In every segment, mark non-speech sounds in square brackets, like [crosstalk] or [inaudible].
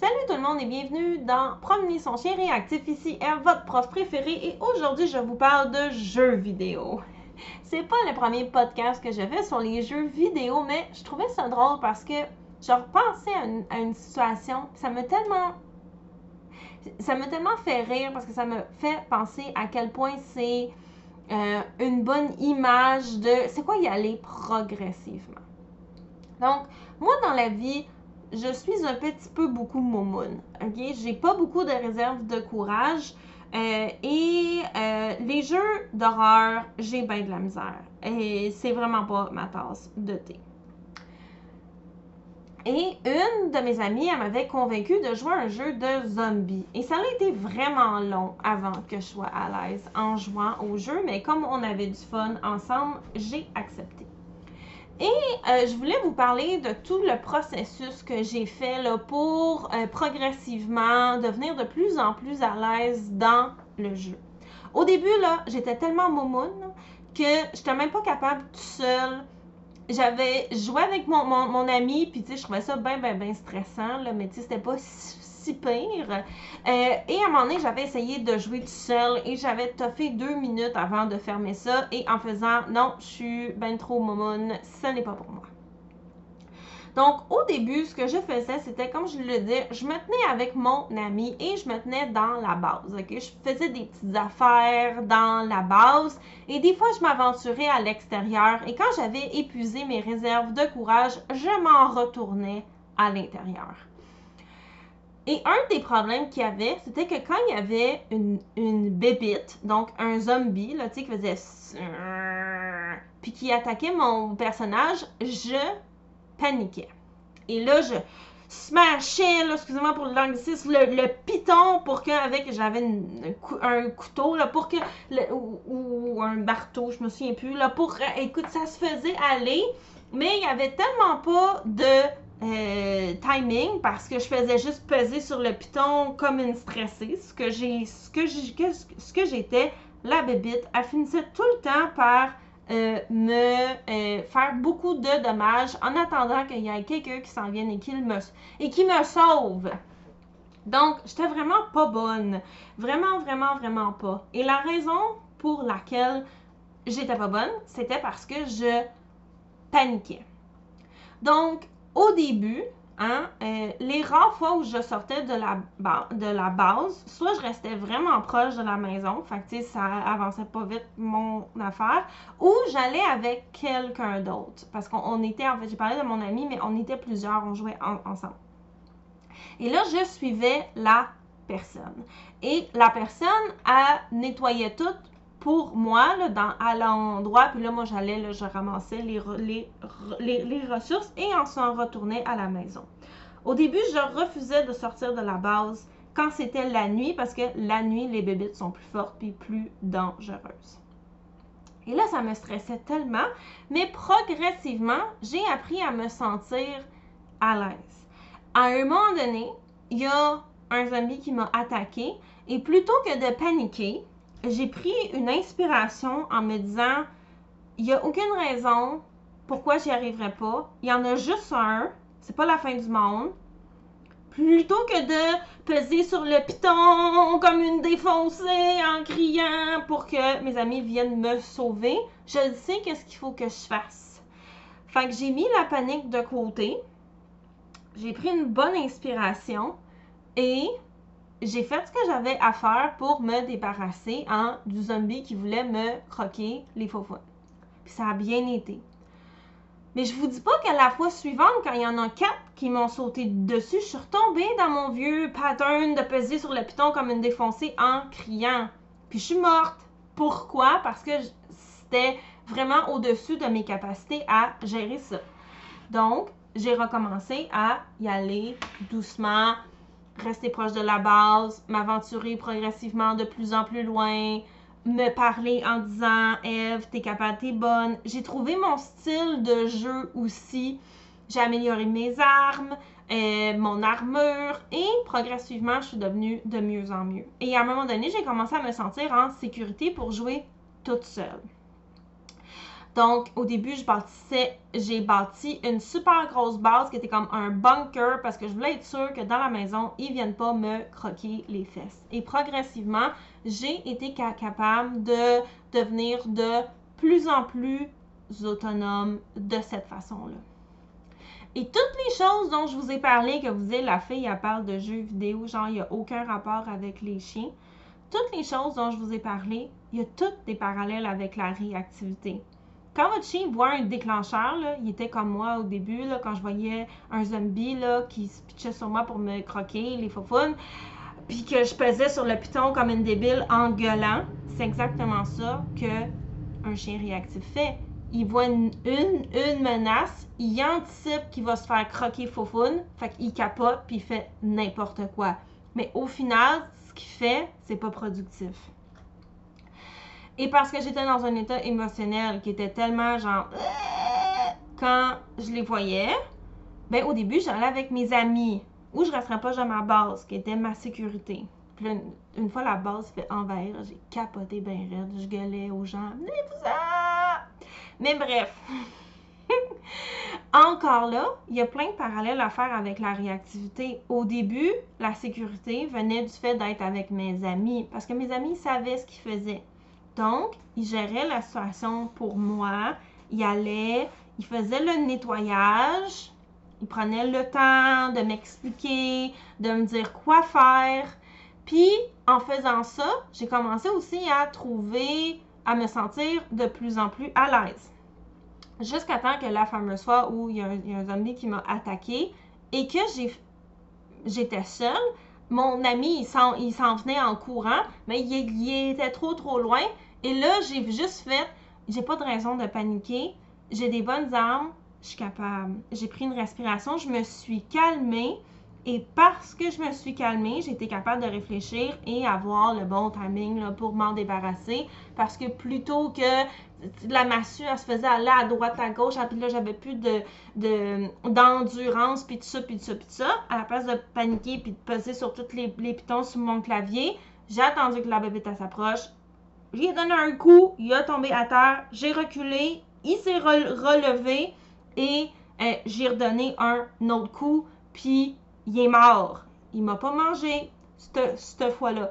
Salut tout le monde et bienvenue dans Promener son chien réactif. Ici est votre prof préféré et aujourd'hui je vous parle de jeux vidéo. [laughs] C'est pas le premier podcast que je fais sur les jeux vidéo, mais je trouvais ça drôle parce que je repensais à une, situation, ça m'a tellement ça m'a tellement fait rire parce que ça me fait penser à quel point c'est euh, une bonne image de c'est quoi y aller progressivement. Donc, moi dans la vie, je suis un petit peu beaucoup momoun. OK? J'ai pas beaucoup de réserve de courage. Euh, et euh, les jeux d'horreur, j'ai bien de la misère. Et c'est vraiment pas ma tasse de thé. Et une de mes amies, elle m'avait convaincue de jouer à un jeu de zombies. Et ça a été vraiment long avant que je sois à l'aise en jouant au jeu, mais comme on avait du fun ensemble, j'ai accepté. Et euh, je voulais vous parler de tout le processus que j'ai fait là, pour euh, progressivement devenir de plus en plus à l'aise dans le jeu. Au début, là, j'étais tellement momoun que je n'étais même pas capable tout seul. J'avais joué avec mon, mon, ami, puis tu sais, je trouvais ça bien, bien, bien stressant, là, mais tu sais, c'était pas si pire. Euh, et à un moment donné, j'avais essayé de jouer tout seul et j'avais toffé deux minutes avant de fermer ça et en faisant non, je suis ben trop momoun, ce n'est pas pour moi. Donc, au début, ce que je faisais, c'était, comme je le disais, je me tenais avec mon ami et je me tenais dans la base. ok? Je faisais des petites affaires dans la base et des fois, je m'aventurais à l'extérieur et quand j'avais épuisé mes réserves de courage, je m'en retournais à l'intérieur. Et un des problèmes qu'il y avait, c'était que quand il y avait une, une bébite, donc un zombie, là, tu sais, qui faisait puis qui attaquait mon personnage, je paniquais. Et là, je smashais, excusez-moi pour l'anglicisme, le, le piton pour que, avec, j'avais un couteau, là, pour que, ou, un marteau, je me souviens plus, là, pour, écoute, ça se faisait aller, mais il y avait tellement pas de euh, timing parce que je faisais juste peser sur le piton comme une stressée. Ce que j'étais, la bébite, elle finissait tout le temps par euh, me euh, faire beaucoup de dommages en attendant qu'il y ait quelqu'un qui s'en vienne et qui me et qui me sauve. Donc, j'étais vraiment pas bonne. Vraiment, vraiment, vraiment pas. Et la raison pour laquelle j'étais pas bonne, c'était parce que je paniquais. Donc, au début, hein, euh, les rares fois où je sortais de la, base, soit je restais vraiment proche de la maison, fait que ça avançait pas vite mon affaire, ou j'allais avec quelqu'un d'autre. Parce qu'on était, en fait, j'ai parlé de mon ami, mais on était plusieurs, on jouait ensemble. Et là, je suivais la personne. Et la personne, a nettoyé tout pour moi, là, dans, à l'endroit, puis là, moi, j'allais, je ramassais les, ressources et on s'en retournait à la maison. Au début, je refusais de sortir de la base quand c'était la nuit, parce que la nuit, les bébites sont plus fortes puis plus dangereuses. Et là, ça me stressait tellement, mais progressivement, j'ai appris à me sentir à l'aise. À un moment donné, il y a un zombie qui m'a attaqué, et plutôt que de paniquer, j'ai pris une inspiration en me disant il n'y a aucune raison pourquoi j'y arriverai pas. Il y en a juste un. C'est pas la fin du monde. Plutôt que de peser sur le piton comme une défoncée en criant pour que mes amis viennent me sauver, je sais qu'est-ce qu'il faut que je fasse. Fait que j'ai mis la panique de côté. J'ai pris une bonne inspiration et j'ai fait ce que j'avais à faire pour me débarrasser du zombie qui voulait me croquer les faux Puis ça a bien été. Mais je vous dis pas qu'à la fois suivante, quand il y en a quatre qui m'ont sauté dessus, je suis retombée dans mon vieux pattern de peser sur le piton comme une défoncée en criant. Puis je suis morte. Pourquoi? Parce que c'était vraiment au-dessus de mes capacités à gérer ça. Donc, j'ai recommencé à y aller doucement, rester proche de la base, m'aventurer progressivement de plus en plus loin, me parler en disant Eve, t'es capable, t'es bonne. J'ai trouvé mon style de jeu aussi. J'ai amélioré mes armes, euh, mon armure et progressivement, je suis devenue de mieux en mieux. Et à un moment donné, j'ai commencé à me sentir en sécurité pour jouer toute seule. Donc, au début, j'ai bâti une super grosse base qui était comme un bunker parce que je voulais être sûre que dans la maison, ils viennent pas me croquer les fesses. Et progressivement, j'ai été capable de devenir de plus en plus autonome de cette façon-là. Et toutes les choses dont je vous ai parlé, que vous dites, la fille, elle parle de jeux vidéo, genre, il n'y a aucun rapport avec les chiens. Toutes les choses dont je vous ai parlé, il y a toutes des parallèles avec la réactivité. Quand votre chien voit un déclencheur, il était comme moi au début, quand je voyais un zombie qui se pitchait sur moi pour me croquer, les faufounes, puis que je pesais sur le piton comme une débile en gueulant. C'est exactement ça que un chien réactif fait il voit une, une, menace, il anticipe qu'il va se faire croquer faufoune, fait qu'il capote puis il fait n'importe quoi. Mais au final, ce qu'il fait, c'est pas productif. Et parce que j'étais dans un état émotionnel qui était tellement genre quand je les voyais, ben au début, j'allais avec mes amis ou je resterais pas à ma base, qui était ma sécurité. Une, fois la base fait envahir, j'ai capoté bien raide, je gueulais aux gens, venez-vous-en! Mais bref. [laughs] Encore là, il y a plein de parallèles à faire avec la réactivité. Au début, la sécurité venait du fait d'être avec mes amis, parce que mes amis savaient ce qu'ils faisaient. Donc, ils géraient la situation pour moi. Ils allaient, ils faisaient le nettoyage, ils prenaient le temps de m'expliquer, de me dire quoi faire. Puis, en faisant ça, j'ai commencé aussi à trouver à me sentir de plus en plus à l'aise. Jusqu'à temps que la fameuse fois où il y a un, zombie qui m'a attaqué et que j'étais seule, mon ami, il s'en venait en courant, mais il, était trop, trop loin. Et là, j'ai juste fait, j'ai pas de raison de paniquer. J'ai des bonnes armes, je suis capable. J'ai pris une respiration, je me suis calmée. Et parce que je me suis calmée, j'ai été capable de réfléchir et avoir le bon timing pour m'en débarrasser. Parce que plutôt que la massue, elle se faisait aller à droite, à gauche, puis là, j'avais plus de, d'endurance, puis tout ça, puis tout ça, puis tout ça. À la place de paniquer, puis de peser sur tous les, les pitons sur mon clavier, j'ai attendu que la bébête s'approche. J'ai donné un coup, il a tombé à terre, j'ai reculé, il s'est relevé et euh, j'ai redonné un autre coup, puis il est mort. Il m'a pas mangé cette, fois-là.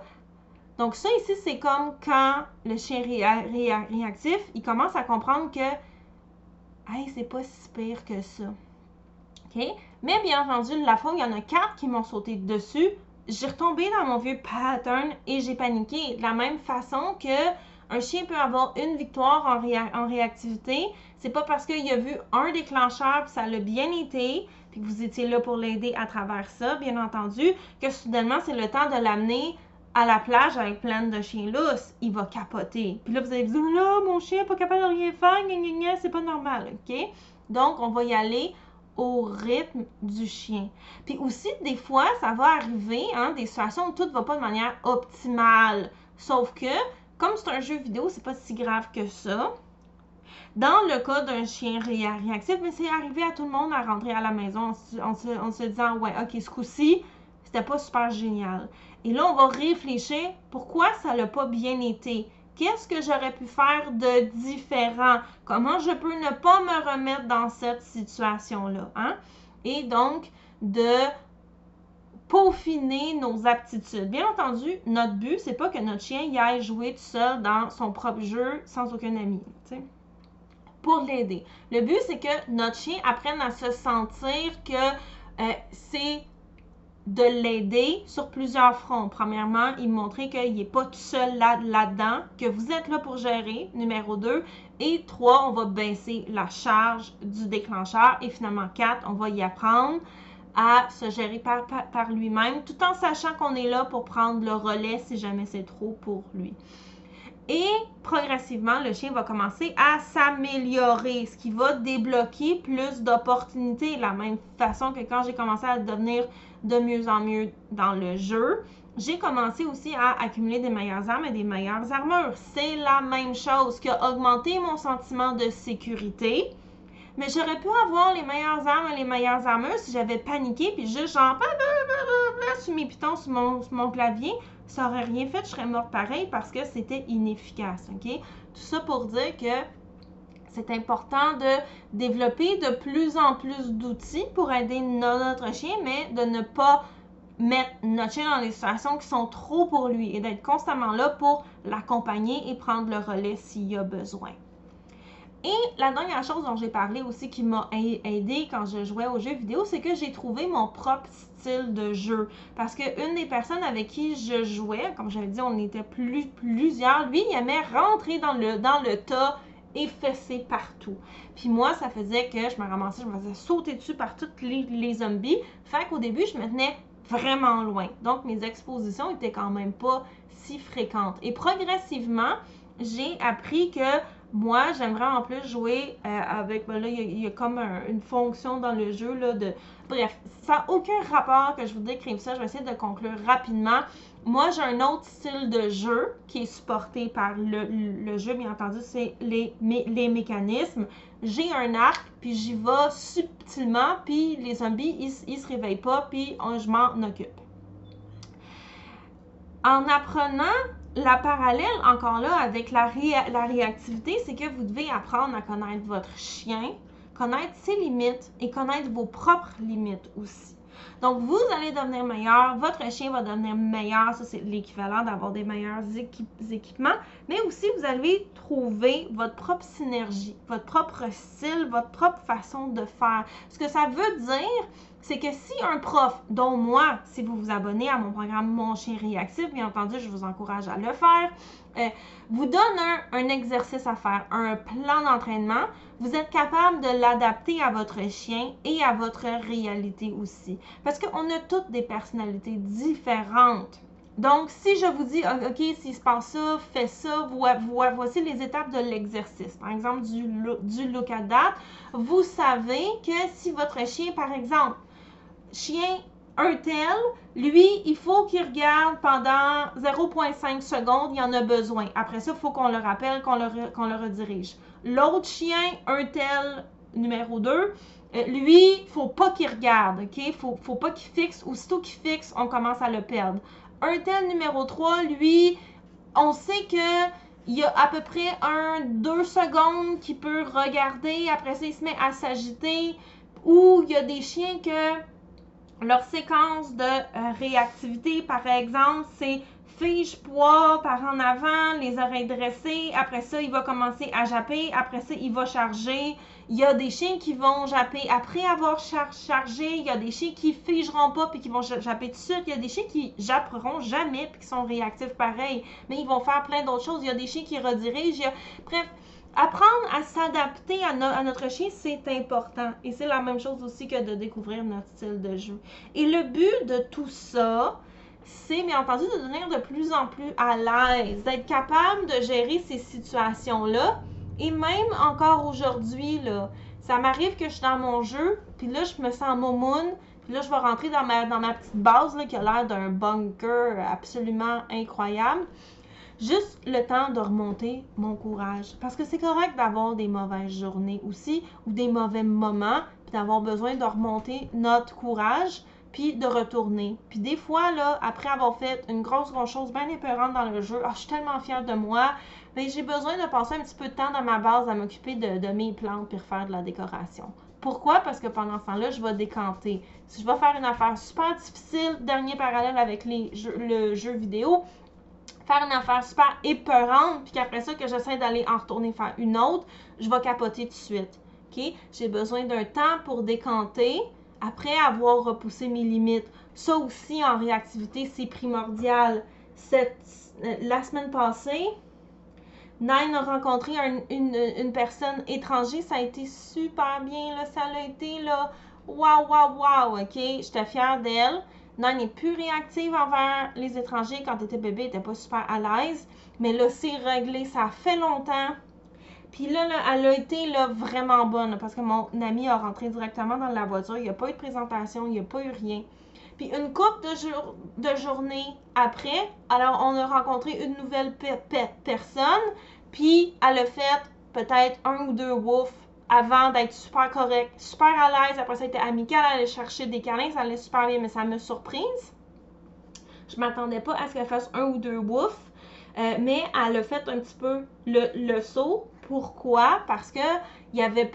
Donc ça ici, c'est comme quand le chien réactif, il commence à comprendre que Hey, c'est pas si pire que ça. OK? Mais bien entendu, la fois où il y en a quatre qui m'ont sauté dessus, j'ai retombé dans mon vieux pattern et j'ai paniqué. De la même façon que un chien peut avoir une victoire en, réactivité, c'est pas parce qu'il a vu un déclencheur et ça l'a bien été, puis que vous étiez là pour l'aider à travers ça, bien entendu, que soudainement, c'est le temps de l'amener à la plage avec plein de chiens lousses, il va capoter. Puis là, vous allez vous dire, là, mon chien n'est pas capable de rien faire, c'est pas normal, OK? Donc, on va y aller au rythme du chien. Puis aussi, des fois, ça va arriver, hein, des situations où tout ne va pas de manière optimale. Sauf que, comme c'est un jeu vidéo, c'est pas si grave que ça. Dans le cas d'un chien réactif, mais c'est arrivé à tout le monde à rentrer à la maison en, se, disant Ouais, ok, ce coup-ci, c'était pas super génial. Et là, on va réfléchir pourquoi ça n'a pas bien été. Qu'est-ce que j'aurais pu faire de différent? Comment je peux ne pas me remettre dans cette situation-là? Hein? Et donc, de peaufiner nos aptitudes. Bien entendu, notre but, c'est pas que notre chien y aille jouer tout seul dans son propre jeu sans aucun ami pour l'aider. Le but, c'est que notre chien apprenne à se sentir que euh, c'est de l'aider sur plusieurs fronts. Premièrement, il montrer qu'il n'est pas tout seul là-dedans, que vous êtes là pour gérer, numéro 2. Et 3, on va baisser la charge du déclencheur. Et finalement, 4, on va y apprendre à se gérer par, par lui-même, tout en sachant qu'on est là pour prendre le relais si jamais c'est trop pour lui. Et progressivement, le chien va commencer à s'améliorer, ce qui va débloquer plus d'opportunités. La même façon que quand j'ai commencé à devenir de mieux en mieux dans le jeu, j'ai commencé aussi à accumuler des meilleures armes et des meilleures armures. C'est la même chose qui a augmenté mon sentiment de sécurité. Mais j'aurais pu avoir les meilleures armes et les meilleures armures si j'avais paniqué puis juste genre sur mes pitons sur mon, sur mon clavier ça aurait rien fait, je serais morte pareil parce que c'était inefficace, OK? Tout ça pour dire que c'est important de développer de plus en plus d'outils pour aider notre chien, mais de ne pas mettre notre chien dans des situations qui sont trop pour lui et d'être constamment là pour l'accompagner et prendre le relais s'il y a besoin. Et la dernière chose dont j'ai parlé aussi qui m'a aidé quand je jouais aux jeux vidéo, c'est que j'ai trouvé mon propre style de jeu. Parce qu'une des personnes avec qui je jouais, comme j'avais dit, on était plus, plusieurs, lui, il aimait rentrer dans le, dans le tas fesser partout. Puis moi, ça faisait que je me ramassais, je me faisais sauter dessus par toutes les, les zombies. Fait qu'au début, je me tenais vraiment loin. Donc, mes expositions étaient quand même pas si fréquentes. Et progressivement, j'ai appris que moi, j'aime vraiment plus jouer euh, avec. Ben là, il y, a comme une fonction dans le jeu là, de. Bref, ça n'a aucun rapport que je vous décrive ça. Je vais essayer de conclure rapidement. Moi, j'ai un autre style de jeu qui est supporté par le, jeu, bien entendu, c'est les, les mécanismes. J'ai un arc, puis j'y vais subtilement, puis les zombies, ils, ils se réveillent pas, puis je m'en occupe. En apprenant la parallèle, encore là, avec la, réactivité, c'est que vous devez apprendre à connaître votre chien, connaître ses limites et connaître vos propres limites aussi. Donc, vous allez devenir meilleur, votre chien va devenir meilleur, ça c'est l'équivalent d'avoir des meilleurs équipements, mais aussi vous allez trouver votre propre synergie, votre propre style, votre propre façon de faire. Ce que ça veut dire, c'est que si un prof, dont moi, si vous vous abonnez à mon programme Mon chien réactif, bien entendu, je vous encourage à le faire, euh, vous donne un, exercice à faire, un plan d'entraînement, vous êtes capable de l'adapter à votre chien et à votre réalité aussi. Parce qu'on a toutes des personnalités différentes. Donc, si je vous dis, OK, s'il se passe ça, fais ça, voici les étapes de l'exercice. Par exemple, du, du look at that, vous savez que si votre chien, par exemple, chien un tel, lui, il faut qu'il regarde pendant 0,5 secondes, il en a besoin. Après ça, il faut qu'on le rappelle, qu'on le, redirige. L'autre chien, un tel numéro 2, euh, lui, il faut pas qu'il regarde, OK? Il faut, faut pas qu'il fixe. Aussitôt qu'il fixe, on commence à le perdre. Un tel numéro 3, lui, on sait que il y a à peu près un, deux secondes qu'il peut regarder. Après ça, il se met à s'agiter. Ou il y a des chiens que leur séquence de euh, réactivité, par exemple, c'est fiche, poids, par en avant, les oreilles dressées. Après ça, il va commencer à japper. Après ça, il va charger. Il y a des chiens qui vont japper après avoir chargé. Il y a des chiens qui figeront pas puis qui vont japper tout de. Il y a des chiens qui japperont jamais puis qui sont réactifs pareil. Mais ils vont faire plein d'autres choses. Il y a des chiens qui redirigent. Bref, apprendre à s'adapter à, notre chien, c'est important. Et c'est la même chose aussi que de découvrir notre style de jeu. Et le but de tout ça, c'est bien entendu de devenir de plus en plus à l'aise, d'être capable de gérer ces situations-là. Et même encore aujourd'hui, là, ça m'arrive que je suis dans mon jeu, puis là, je me sens momoun, puis là, je vais rentrer dans ma, dans ma petite base là, qui a l'air d'un bunker absolument incroyable juste le temps de remonter mon courage. Parce que c'est correct d'avoir des mauvaises journées aussi ou des mauvais moments, puis d'avoir besoin de remonter notre courage, puis de retourner. Puis des fois, là, après avoir fait une grosse, grosse chose bien épeurante dans le jeu, oh, je suis tellement fière de moi, mais j'ai besoin de passer un petit peu de temps dans ma base à m'occuper de, mes plantes puis refaire de la décoration. Pourquoi? Parce que pendant ce temps-là, je vais décanter. Si je vais faire une affaire super difficile, dernier parallèle avec le jeu vidéo, faire une affaire super épeurante, puis qu'après ça, que j'essaie d'aller en retourner faire une autre, je vais capoter tout de suite. J'ai besoin d'un temps pour décanter après avoir repoussé mes limites. Ça aussi, en réactivité, c'est primordial. Cette, euh, la semaine passée, Nine a rencontré une, une, personne étrangère. Ça a été super bien. Là. Ça a été là. Waouh, waouh, waouh. OK? J'étais fière d'elle. Non, n'est plus réactive envers les étrangers. Quand tu étais bébé, elle n'était pas super à l'aise. Mais là, c'est réglé. Ça fait longtemps. Puis là, elle a été là, vraiment bonne parce que mon ami a rentré directement dans la voiture. Il n'y a pas eu de présentation, il n'y a pas eu rien. Puis une couple de, jour, de journées après, alors on a rencontré une nouvelle personne. Puis elle a fait peut-être un ou deux woofs avant d'être super correct, super à l'aise. Après ça, elle était amicale, elle allait chercher des câlins, ça allait super bien, mais ça m'a surprise. Je m'attendais pas à ce qu'elle fasse un ou deux woofs, euh, mais elle a fait un petit peu le, saut Pourquoi? Parce que il y avait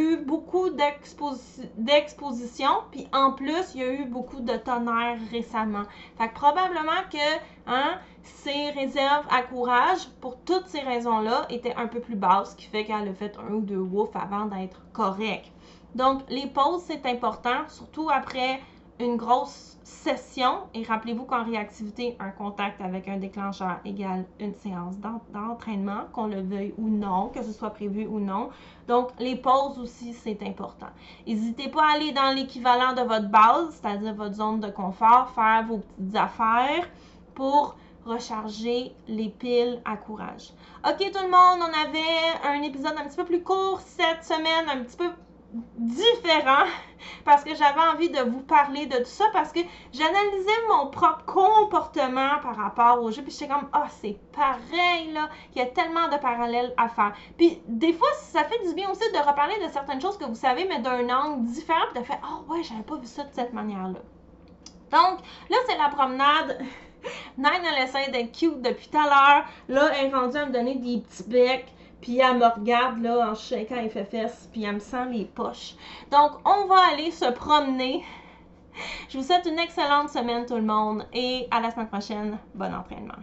eu beaucoup d'expositions, puis en plus, il y a eu beaucoup de tonnerre récemment. Fait que probablement que hein, ses réserves à courage, pour toutes ces raisons-là, étaient un peu plus basses, ce qui fait qu'elle a fait un ou deux woofs avant d'être correcte. Donc, les pauses, c'est important, surtout après une grosse session. Et rappelez-vous qu'en réactivité, un contact avec un déclencheur égale une séance d'entraînement, qu'on le veuille ou non, que ce soit prévu ou non. Donc, les pauses aussi, c'est important. N'hésitez pas à aller dans l'équivalent de votre base, c'est-à-dire votre zone de confort, faire vos petites affaires pour recharger les piles à courage. Ok tout le monde, on avait un épisode un petit peu plus court cette semaine, un petit peu différent [laughs] parce que j'avais envie de vous parler de tout ça parce que j'analysais mon propre comportement par rapport au jeu puis j'étais comme ah oh, c'est pareil là. Il y a tellement de parallèles à faire puis des fois ça fait du bien aussi de reparler de certaines choses que vous savez mais d'un angle différent puis de faire oh ouais j'avais pas vu ça de cette manière là donc là c'est la promenade. [laughs] Nine elle essaie d'être cute depuis tout à l'heure. Là elle est rendue à me donner des petits becs puis elle me regarde là en shakant les fesses, puis elle me sent les poches. Donc, on va aller se promener. Je vous souhaite une excellente semaine tout le monde et à la semaine prochaine. Bon entraînement.